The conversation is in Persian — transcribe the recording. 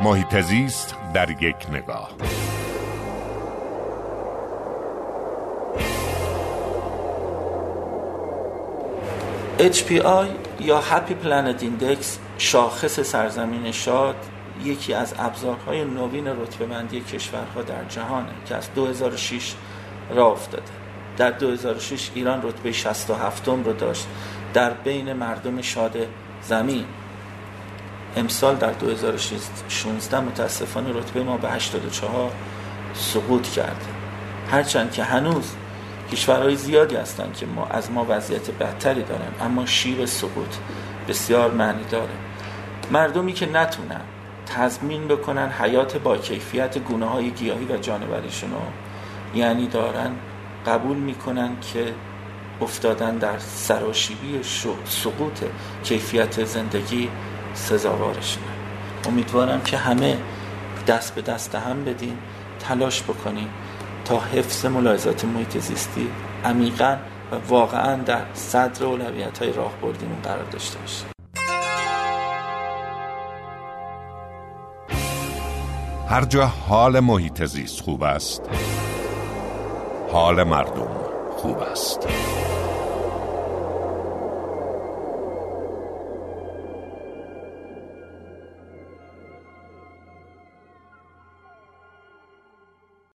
محیط زیست در یک نگاه. HPI یا Happy Planet Index شاخص سرزمین شاد یکی از ابزارهای نوین رتبه بندی کشورها در جهانه که از 2006 را افتاده. در 2006 ایران رتبه 67 رو داشت. در بین مردم شاد زمین. امسال در 2016 متاسفانه رتبه ما به 84 سقوط کرده هرچند که هنوز کشورهای زیادی هستند که ما از ما وضعیت بهتری دارن اما شیب سقوط بسیار معنی داره. مردمی که نتونن تضمین بکنن حیات با کیفیت گونه های گیاهی و جانوریشون رو یعنی دارن قبول می‌کنن که افتادن در سراشیبی سقوط کیفیت زندگی سزاوارشونه. امیدوارم که همه دست به دست هم بدین تلاش بکنیم تا حفظ ملاحظات محیط زیستی عمیقا و واقعا در صدر اولویت های راه بردیمون قرار داشته باشه. هر جا حال محیط زیست خوب است حال مردم خوب است.